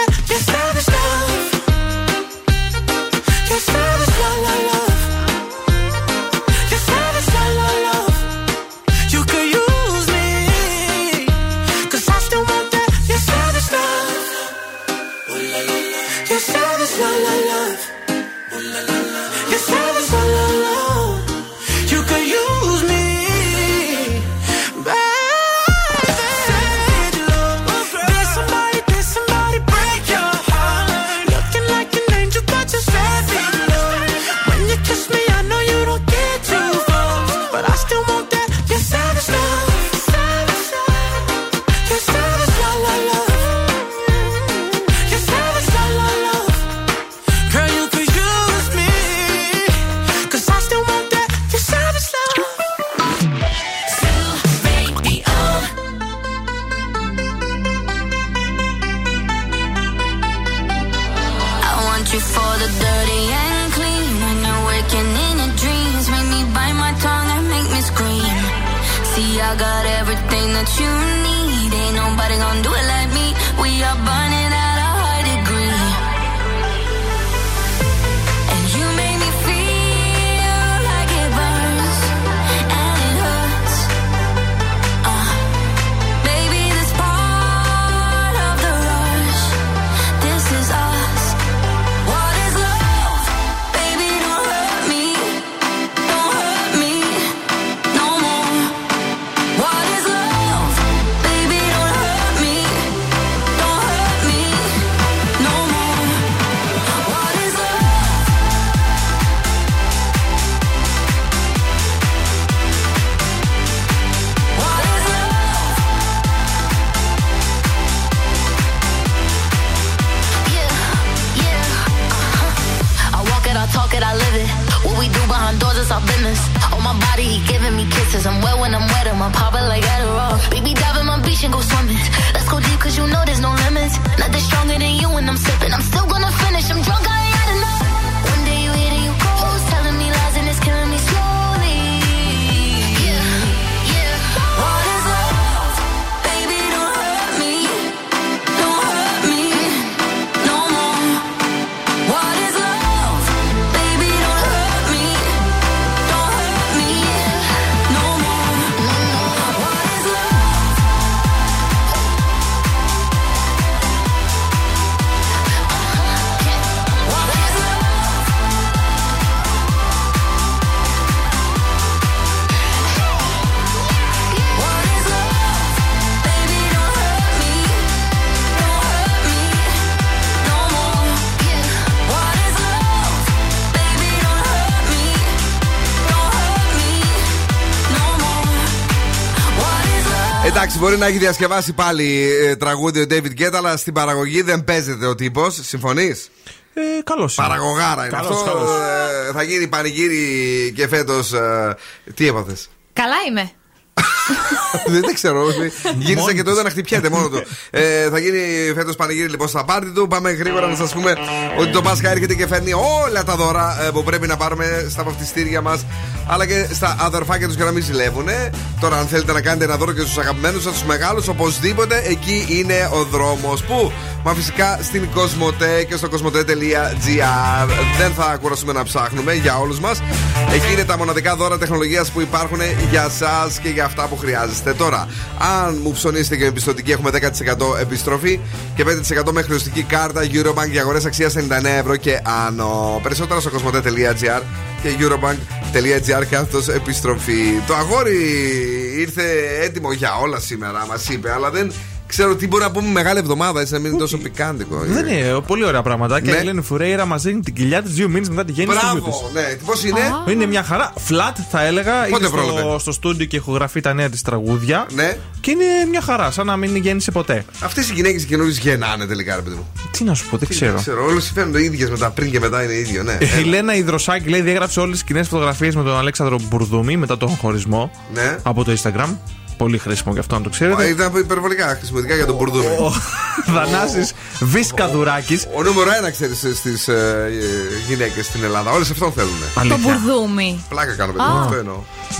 Μπορεί να έχει διασκευάσει πάλι ε, τραγούδι ο David Guetta, αλλά στην παραγωγή δεν παίζεται ο τύπος. Συμφωνείς; Ε, καλώ. Παραγωγάρα είναι Καλώς, αυτό. καλώς. ε, θα γίνει πανηγύρι και φέτος. τι έπαθες; Καλά είμαι. Δεν τα ξέρω. Γύρισα Μόνη και το είδα να χτυπιέται μόνο του. Ε, θα γίνει φέτος πανηγύρι λοιπόν στα πάρτι του. Πάμε γρήγορα να σας πούμε ότι το Πάσχα έρχεται και φέρνει όλα τα δώρα ε, που πρέπει να πάρουμε στα βαφτιστήρια μας αλλά και στα αδερφάκια τους για να μην ζηλεύουν. Τώρα, αν θέλετε να κάνετε ένα δώρο και στους αγαπημένους σας, του μεγάλους, οπωσδήποτε εκεί είναι ο δρόμος. Πού; Μα φυσικά στην Κοσμοτέ και στο κοσμοτέ.gr. Δεν θα κουραστούμε να ψάχνουμε για όλους μας. Εκεί είναι τα μοναδικά δώρα τεχνολογίας που υπάρχουν για εσά και για αυτά που χρειάζεστε. Τώρα, αν μου ψωνίσετε και με πιστοτική, έχουμε 10% επιστροφή και 5% με χρεωστική κάρτα Eurobank για αγορές αξίας 99 ευρώ και άνω. Περισσότερα στο κοσμοτέ.gr και eurobank.gr κάθετος επιστροφή. Το αγόρι ήρθε έτοιμο για όλα σήμερα, μας είπε, αλλά δεν ξέρω τι μπορεί να πούμε μεγάλη εβδομάδα, έτσι να μην είναι τόσο πικάντικο. Δεν είναι πολύ ωραία πράγματα. Και Ναι. η Ελένη Φουρέιρα μα δίνει την κοιλιά της δύο μήνες μετά τη γέννηση του γιου Μπράβο, της. ναι. Πώς είναι; Είναι μια χαρά. Flat θα έλεγα. Πότε είναι πρόλαβε; στο, στο στούντιο και ηχογραφεί τα νέα της τραγούδια. Ναι. Και είναι μια χαρά, σαν να μην γέννησε ποτέ. Αυτές οι γυναίκες καινούριε γεννάνε τελικά, ρε παιδί μου. Τι να σου πω, δεν ξέρω. Δεν ξέρω, όλες φαίνονται ίδιες μετά, πριν και μετά είναι ίδιο, ναι. Η Λένα Ιδροσάκη λέει διέγραψε όλες τις κοινές φωτογραφίες με τον Αλέξανδρο Μπουρδούμη μετά τον χωρισμό Ναι. από το Instagram. Πολύ χρήσιμο και αυτό να το ξέρετε. Ήταν υπερβολικά χρησιμοποιητικά για τον Μπουρδούμι. Ο Θανάσης Βίσκαδουράκη. Ο νούμερο ένα, ξέρεις, στις γυναίκες στην Ελλάδα. Όλες αυτόν θέλουν. Το μπουρδούμι. Πλάκα κάνω, παιδί μου, Α. αυτό εννοώ.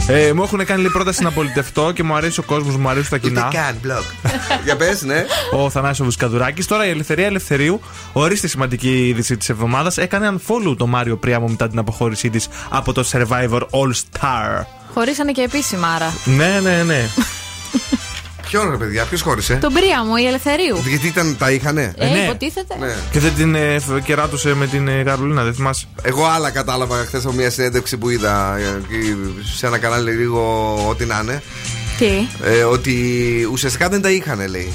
Ε, μου έχουν κάνει λέει, πρόταση να πολιτευτώ και μου αρέσει ο κόσμος, μου αρέσουν τα κοινά. κάνει, blog. Για πες, ναι. Ο Θανάσης Βουσκαδουράκη. Τώρα η Ελευθερία Ελευθερίου, ορίστε σημαντική είδηση της εβδομάδας, έκανε unfollow το Μάριο Πριάμο μετά την αποχώρησή της από το Survivor All Star. Χωρίσανε και επίσημα άρα. Ναι, ναι, ναι. [LAUGHS] Ποιον ρε παιδιά, ποιος χώρισε; Τον Πρίαμο, η Ελευθερίου. Γιατί ήταν, τα είχανε; Ε, ναι. υποτίθεται. Ναι. Και δεν την ε, φ- κεράτωσε με την ε, Καρολίνα, δεν θυμάσαι; Εγώ άλλα κατάλαβα χθες από μια συνέντευξη που είδα ε, εκεί σε ένα κανάλι λίγο ό,τι να είναι. Τι; ε, ότι ουσιαστικά δεν τα είχαν, λέει.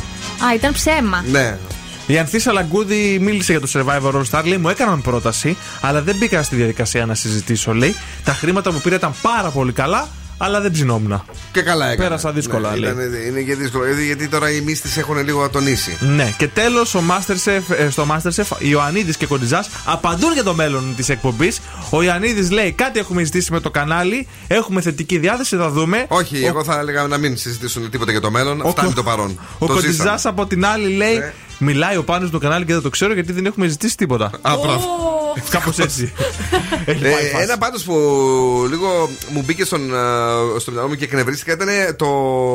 Α, ήταν ψέμα. Ναι. Η Ανθίσα Λαγκούδη μίλησε για το Survivor All Star. Λέει: Μου έκαναν πρόταση, αλλά δεν μπήκα στη διαδικασία να συζητήσω. Λέει: Τα χρήματα που πήρα ήταν πάρα πολύ καλά, αλλά δεν ψινόμουν. Και καλά έκανε. Πέρασα δύσκολα, Ναι, λέει. ήταν- είναι και δύσκολο. γιατί- Γιατί τώρα οι μύστες έχουν λίγο ατονίσει. Ναι, και τέλος ε, στο Masterchef, Ιωαννίδης και Κοντιζάς απαντούν για το μέλλον της εκπομπής. Ο Ιωαννίδης λέει: Κάτι έχουμε ζητήσει με το κανάλι, έχουμε θετική διάθεση, θα δούμε. Όχι, Ο- εγώ θα έλεγα να μην συζητήσουν τίποτα για το μέλλον. Ο Φτάνει Κο- το παρόν. Ο το Κοντιζάς ζήσαμε. από την άλλη λέει: Ναι. Μιλάει ο πάνω στο κανάλι και δεν το ξέρω γιατί δεν έχουμε ζητήσει τίποτα. απλά [LAUGHS] Κάπως έτσι. [LAUGHS] Ε, ένα πάντως που λίγο μου μπήκε στον, ε, στο μυαλό μου και εκνευρίστηκα ήταν το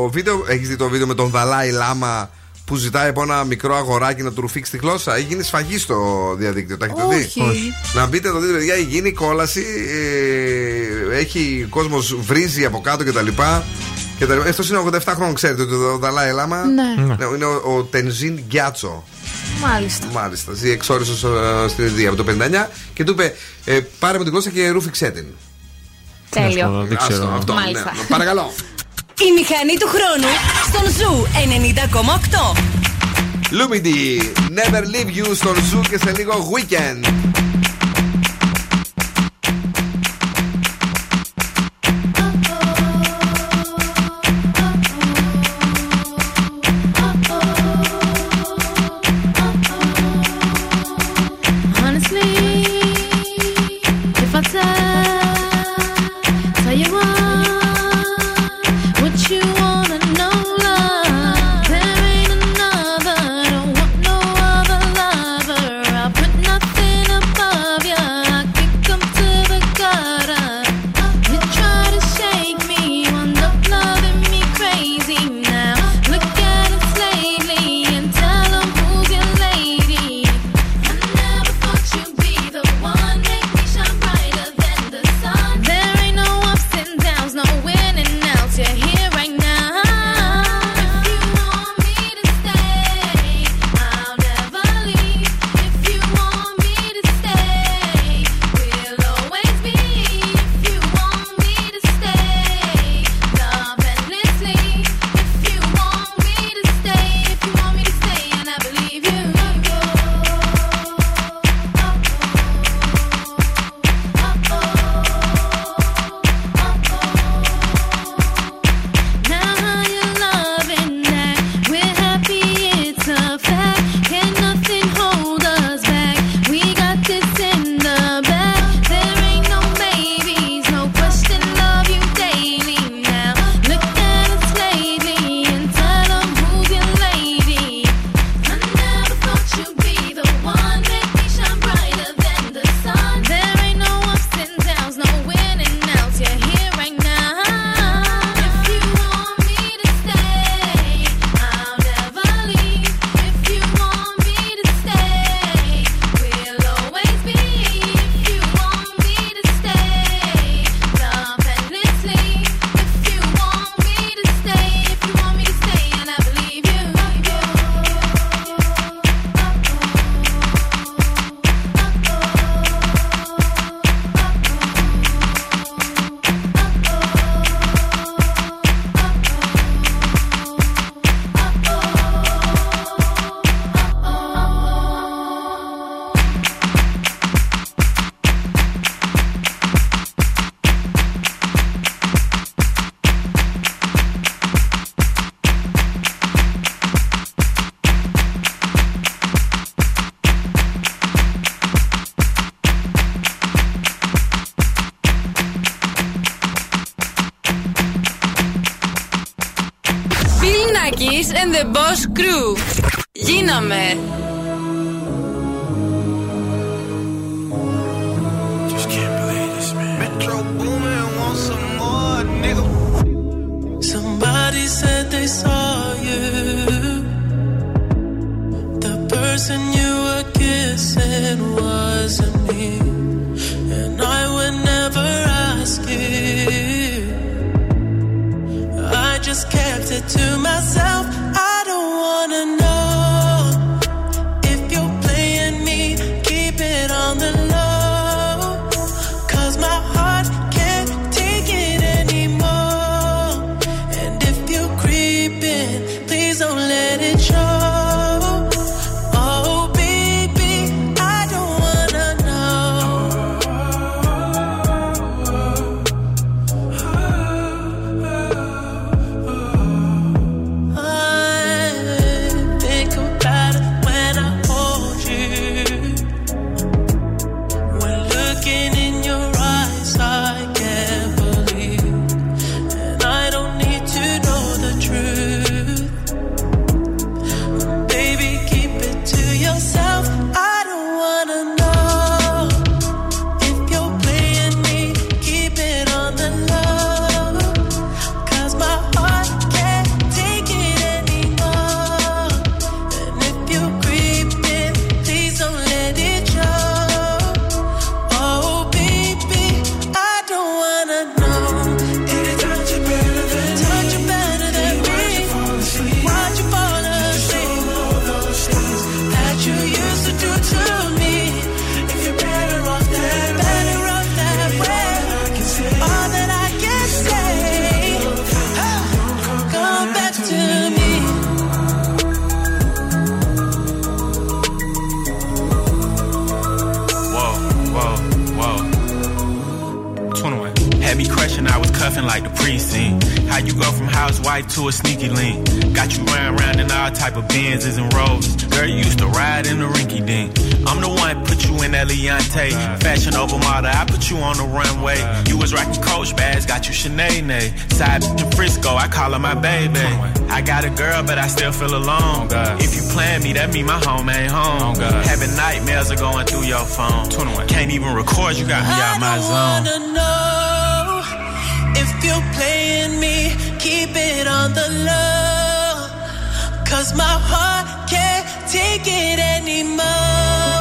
βίντεο. Έχεις δει το βίντεο με τον Δαλάη Λάμα που ζητάει από ένα μικρό αγοράκι να του ρουφήξει τη γλώσσα; Έχει γίνει σφαγή στο διαδίκτυο. Τα έχετε δει; Να μπείτε το δείτε, παιδιά, γίνει κόλαση. Ε, έχει κόσμος βρίζει από κάτω κτλ. Αυτό είναι 87 ξέρετε το ο Δαλάη Λάμα ναι. Ναι, είναι ο, ο Τενζίν Γκιάτσο. Μάλιστα. Μάλιστα. Εξόριστος ε, στην Ινδία από το 59 και του είπε ε, Πάρε μου τη γλώσσα και ρούφιξέ την. Τέλειο. Αυτό, Μάλιστα. Ναι. Παρακαλώ. Η μηχανή του χρόνου στον Zoo 90,8. Lumidee, never leave you στον Zoo και σε λίγο Weeknd. Mean my home oh, ain't home. Having nightmares are going through your phone. 21. Can't even record, you got me out my zone. I wanna know if you're playing me, keep it on the low. Cause my heart can't take it anymore.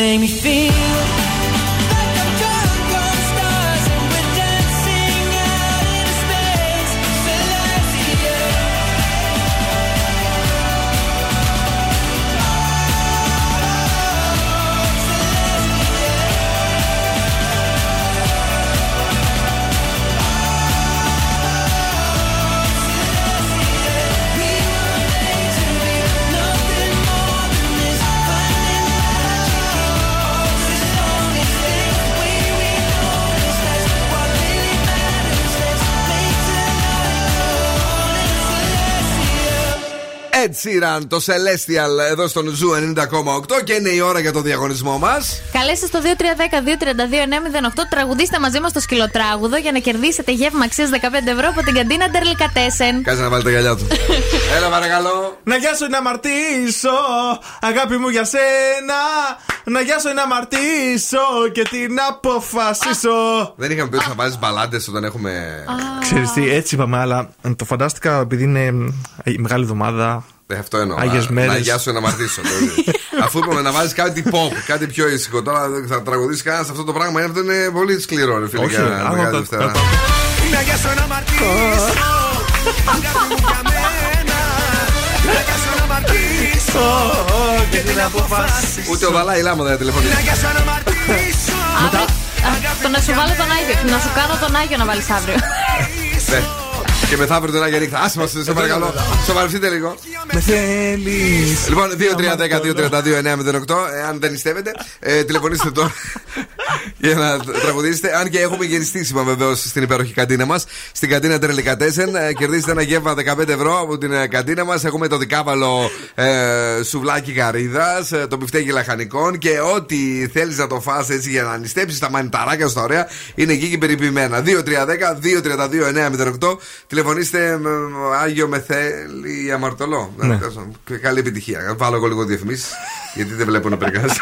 make me Sheeran, το Celestial εδώ στον Zoo 90,8 και είναι η ώρα για το διαγωνισμό μας. Καλέστε στο 2310-232-908, τραγουδίστε μαζί μας το σκυλοτράγουδο για να κερδίσετε γεύμα αξίας 15 ευρώ από την καντίνα Ντερλικατέσεν. Κάτσε να βάλει τα γυαλιά του. [LAUGHS] Έλα, παρακαλώ. Να αγιάσω να αμαρτήσω, αγάπη μου για σένα. Να αγιάσω να αμαρτήσω και την αποφασίσω. Δεν είχαμε πει ότι θα βάζεις μπαλάντες όταν έχουμε. Ξέρεις τι, έτσι είπαμε, αλλά το φαντάστηκα επειδή είναι ε, η μεγάλη εβδομάδα. Ε, αυτό εννοώ. Άγιες να- μέρες. Να γιάσω να μαρτήσω. δηλαδή. [LAUGHS] Αφού είπαμε να βάζεις κάτι pop, κάτι πιο ήσυχο. Τώρα δεν θα τραγουδήσει κανένας αυτό το πράγμα. Αυτό είναι πολύ σκληρό, ρε φίλε. Όχι, για άμα Μεγάλη το- Δευτέρα. Να γιάσω να μαρτήσω Αγάπη μου για μένα Να γιάσω να μαρτήσω Και την αποφάση Ούτε ο Δαλάη Λάμα δεν τηλεφωνεί. Να γιάσω να μαρτήσω Αύριο. α, Το να σου βάλω τον Άγιο. Να σου κάνω τον Άγιο να βάλεις αύριο. Ναι. Και μεθαύριο την Άγια νύχτα. Άσε μας, σε παρακαλώ. Σοβαρευτείτε λίγο. Με θέλεις. Λοιπόν, 2-3-10-2-32-908. Εάν δεν νηστεύετε, ε, τηλεφωνήστε τώρα [LAUGHS] για να τραγουδήσετε. Αν και έχουμε γενιστήσιμα βεβαίως στην υπέροχη καντίνα μας. Στην καντίνα Τερλικατέσεν. Ε, κερδίστε ένα γεύμα 15 ευρώ από την ε, καντίνα μας. Έχουμε το δικάβαλο ε, σουβλάκι γαρίδας, ε, το μπιφτέκι λαχανικών και ό,τι θέλεις να το φας έτσι για να νηστέψεις τα μανιταράκια σου τα ωραία είναι εκεί και περιποιημένα. 2-3-10-2-32-908. Τηλεφωνήστε με Άγιο Μεθέλη Αμαρτωλό. Ναι. Ε, τέλος πάντων. Καλή επιτυχία. Βάλω εγώ λίγο διαφημίσεις [LAUGHS] γιατί δεν βλέπω να περκάσει.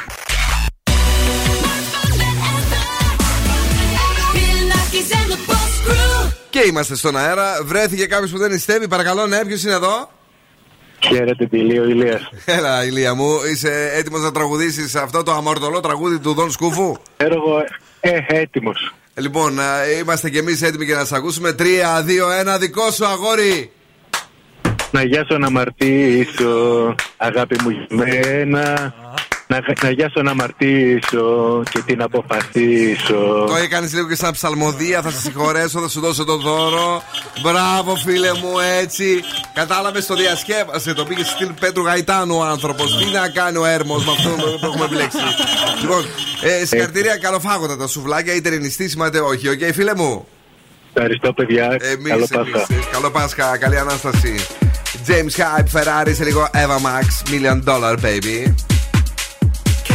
Bill Nackis and the Boss Crew. Και είμαστε στον αέρα. Βρέθηκε κάποιος που δεν νηστεύει. Παρακαλώ, ναι, ποιος είναι εδώ; Χαίρετε, Πηλίο Ηλίας. Έλα, ηλία μου, είσαι έτοιμος να τραγουδήσεις αυτό το αμορτωλό τραγούδι του Δον Σκούφου; Έργο, ε, έτοιμος. Λοιπόν, α, είμαστε κι εμείς έτοιμοι για να σας ακούσουμε. 3, 2, 1, δικό σου αγόρι. Να γιάσω να μαρτήσω, αγάπη μου για μένα. Να, να γιάσω να μαρτήσω και την αποφασίσω. Το έκανες λίγο και σαν ψαλμοδία, θα σε συγχωρέσω, θα σου δώσω το δώρο. Μπράβο, φίλε μου, έτσι. Κατάλαβες το διασκεύασε, το πήγες στην Πέτρου Γαϊτάνου ο άνθρωπος. Τι να κάνει ο έρμος με αυτό που έχουμε επιλέξει. λοιπόν, ε, συγχαρητήρια, καλοφάγωτα τα σουβλάκια, είτε νηστίσιμα είτε όχι. Οκ, φίλε μου; Ευχαριστώ, παιδιά. Εμείς, Καλό εμείς. Πάσχα. Καλό Πάσχα, καλή ανάσταση. James Hype, Ferrari, σε λίγο Ava Max, Million Dollar Baby.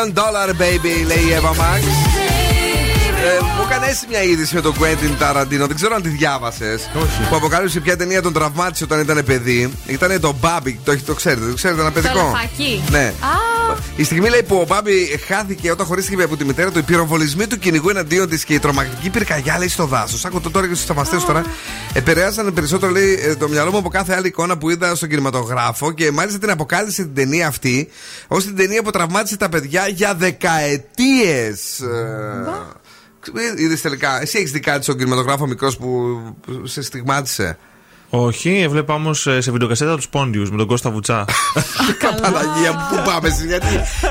Million dollar baby, λέει η Eva Max. Ε, μου έκανε έτσι μια είδηση με τον Quentin Tarantino. Δεν ξέρω αν τη διάβασες. Που αποκάλυψε ποια ταινία τον τραυμάτισε όταν ήταν παιδί. Ήταν το Bobby. Το, το ξέρετε, το ξέρετε, ένα Το παιδικό. λαφάκι. Ναι. Α, Η στιγμή λέει που ο Μπάμπι χάθηκε όταν χωρίστηκε από τη μητέρα του, οι πυροβολισμοί του κυνηγού εναντίον της και η τρομακτική πυρκαγιά λέει στο δάσος. Άκου το τώρα και στους θαυμαστές τώρα. Επηρέασαν περισσότερο λέει ε, το μυαλό μου από κάθε άλλη εικόνα που είδα στον κινηματογράφο και μάλιστα την αποκάλυψε την ταινία αυτή ως την ταινία που τραυμάτισε τα παιδιά για δεκαετίες. Είδες τελικά. Εσύ έχεις δει κάτι στον κινηματογράφο μικρός που που σε στιγμάτισε; Όχι, έβλεπα όμως σε βιντεοκασέτα τους Πόντιους με τον Κώστα Βουτσά. [LAUGHS] Παναγία μου, πού πάμε εσύ, γιατί,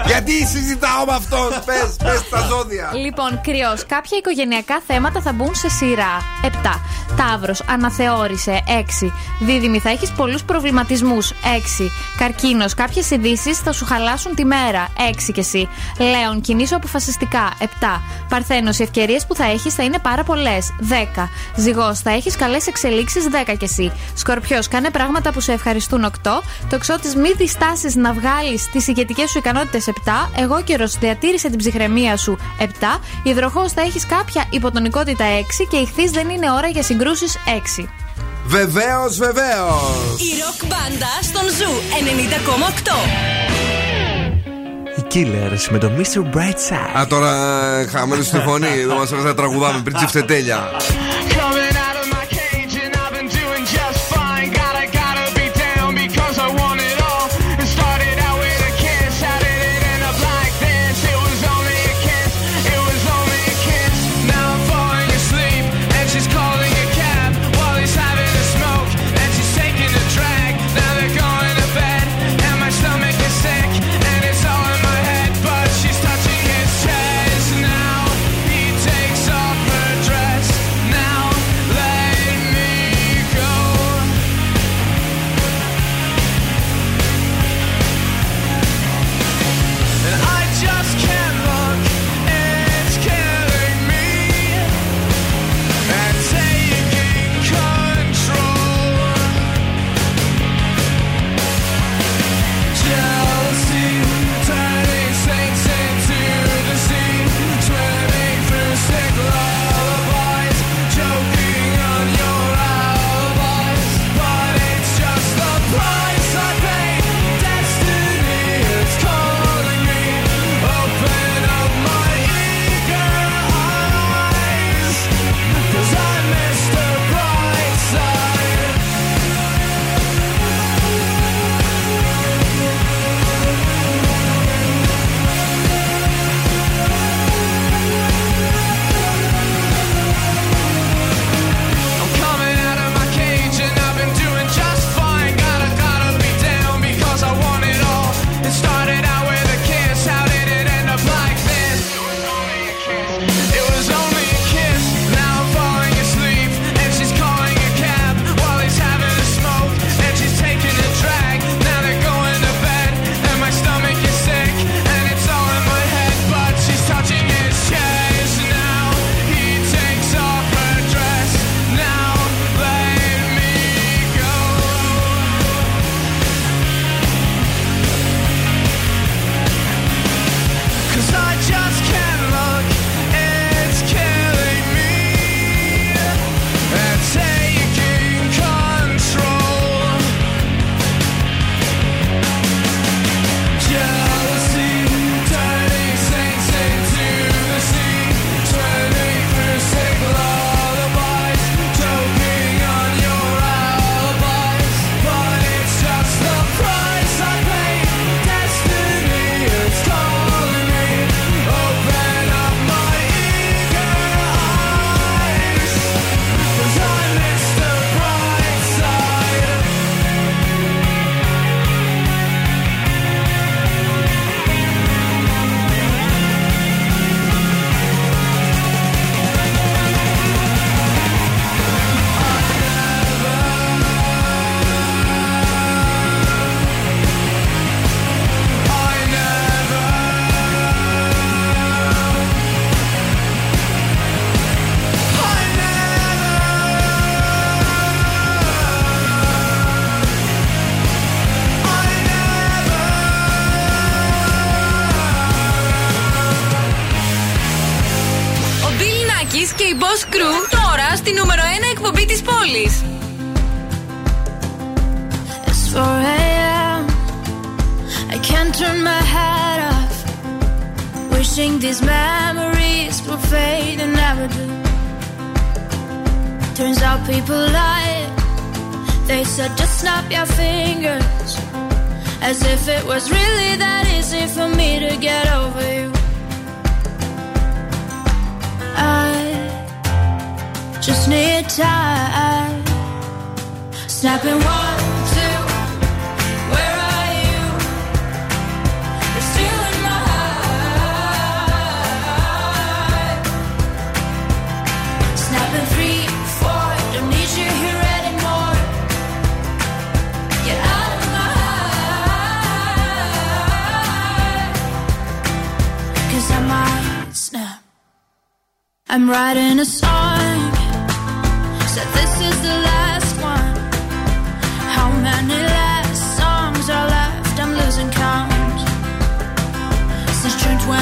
γιατί συζητάω με αυτό, πες, πες τα ζώδια. Λοιπόν, κρυός. Κάποια οικογενειακά θέματα θα μπουν σε σειρά. 7. Ταύρος. Αναθεώρησε. 6. Δίδυμη. Θα έχεις πολλούς προβληματισμούς. 6. Καρκίνος. Κάποιες ειδήσει θα σου χαλάσουν τη μέρα. 6 κι εσύ. Λέων. Κινήσου αποφασιστικά. 7. Παρθένος. Οι ευκαιρίες που θα έχεις θα είναι πάρα πολλές. 10. Ζυγός. Θα έχεις καλές εξελίξεις. 10 κι εσύ. Σκορπιός. Κάνε πράγματα που σε ευχαριστούν. 8. Τοξότη. Μη διστάσεις να βγάλεις τις ηγετικές σου ικανότητες. 7. Εγώ καιρο. Διατήρησε την ψυχραιμία σου. 7. Υδροχός. Θα έχεις κάποια υποτονικότητα. 6. Και ηχθεί δεν είναι ώρα για συγκρούσεις. 6. Βεβαίως, βεβαίως. Η ροκ μπάντα στον Zoo 90,8. Οι Killers με το Mr. Brightside. Α, τώρα χαμένο στη φωνή. Δεν μας αρέσει να τραγουδάμε πριν τσιφτετέλια.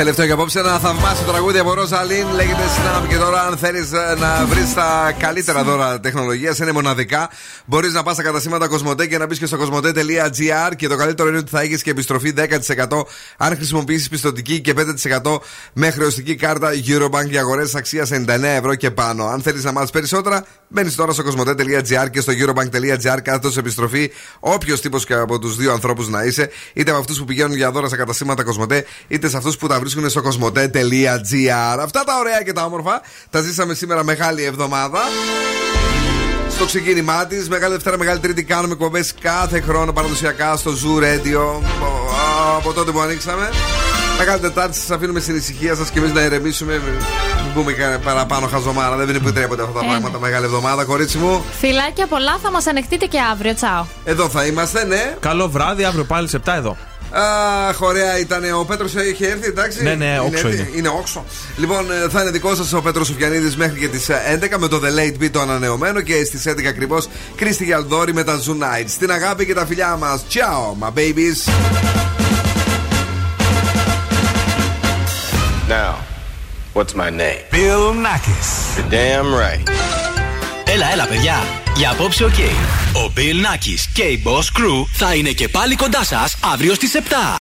Τελευταίο για απόψε ένα θαυμάσιο τραγούδι από Ρόζα Λίν. Λέγεται Snap. Και τώρα, αν θέλεις να βρεις τα καλύτερα δώρα τεχνολογίας, είναι μοναδικά. Μπορείς να πας στα καταστήματα Κοσμοτέ και να μπεις και στο κοσμοτέ.gr. Και το καλύτερο είναι ότι θα έχεις και επιστροφή 10% αν χρησιμοποιήσεις πιστοτική και 5% με χρεωστική κάρτα Eurobank για αγορές αξίας 99 ευρώ και πάνω. Αν θέλεις να μάθεις περισσότερα, μπαίνεις τώρα στο κοσμοτέ.gr και στο eurobank.gr κάθετος επιστροφή. Όποιος τύπος και από τους δύο ανθρώπους να είσαι, είτε από αυτούς που πηγαίνουν για δώρα στα καταστήματα Κοσμοτέ, είτε σε αυτούς που τα βρίσκουν στο κοσμοτέ.gr. Αυτά τα ωραία και τα όμορφα τα ζήσαμε σήμερα μεγάλη εβδομάδα. Στο ξεκίνημά της, Μεγάλη Δευτέρα, Μεγάλη Τρίτη, κάνουμε εκπομπές κάθε χρόνο παραδοσιακά στο Zoo Radio. Από τότε που ανοίξαμε. Μεγάλη Τετάρτη, σας αφήνουμε στην ησυχία σας και εμείς να ηρεμήσουμε. Μην πούμε κανένα παραπάνω χαζομάρα. Δεν επιτρέπονται αυτά τα Ε. πράγματα. Μεγάλη εβδομάδα, κορίτσι μου. Φιλάκια πολλά, θα μας ανεχτείτε και αύριο. Τσάω. Εδώ θα είμαστε, ναι. Καλό βράδυ, αύριο πάλι σε 7 εδώ. Αχ, ωραία ήταν. Ο Πέτρος είχε έρθει, εντάξει. Ναι, ναι, όξο έρθει; είναι. Είναι όξο. Λοιπόν, ε, θα είναι δικό σας ο Πέτρος Σουφιανίδης μέχρι και τις 11 με το The Late Beat το ανανεωμένο και στις 11 ακριβώς Κρίστη Γιαλδόρη με τα Zoo Nights. Στην αγάπη και τα φιλιά μας. Ciao, my babies. Now, what's my name? Bill Nakis. You're damn right. Έλα, έλα, παιδιά. Για απόψε, οκ. Ο Bill Nakis και η Boss Crew θα είναι και πάλι κοντά σας αύριο στις 7.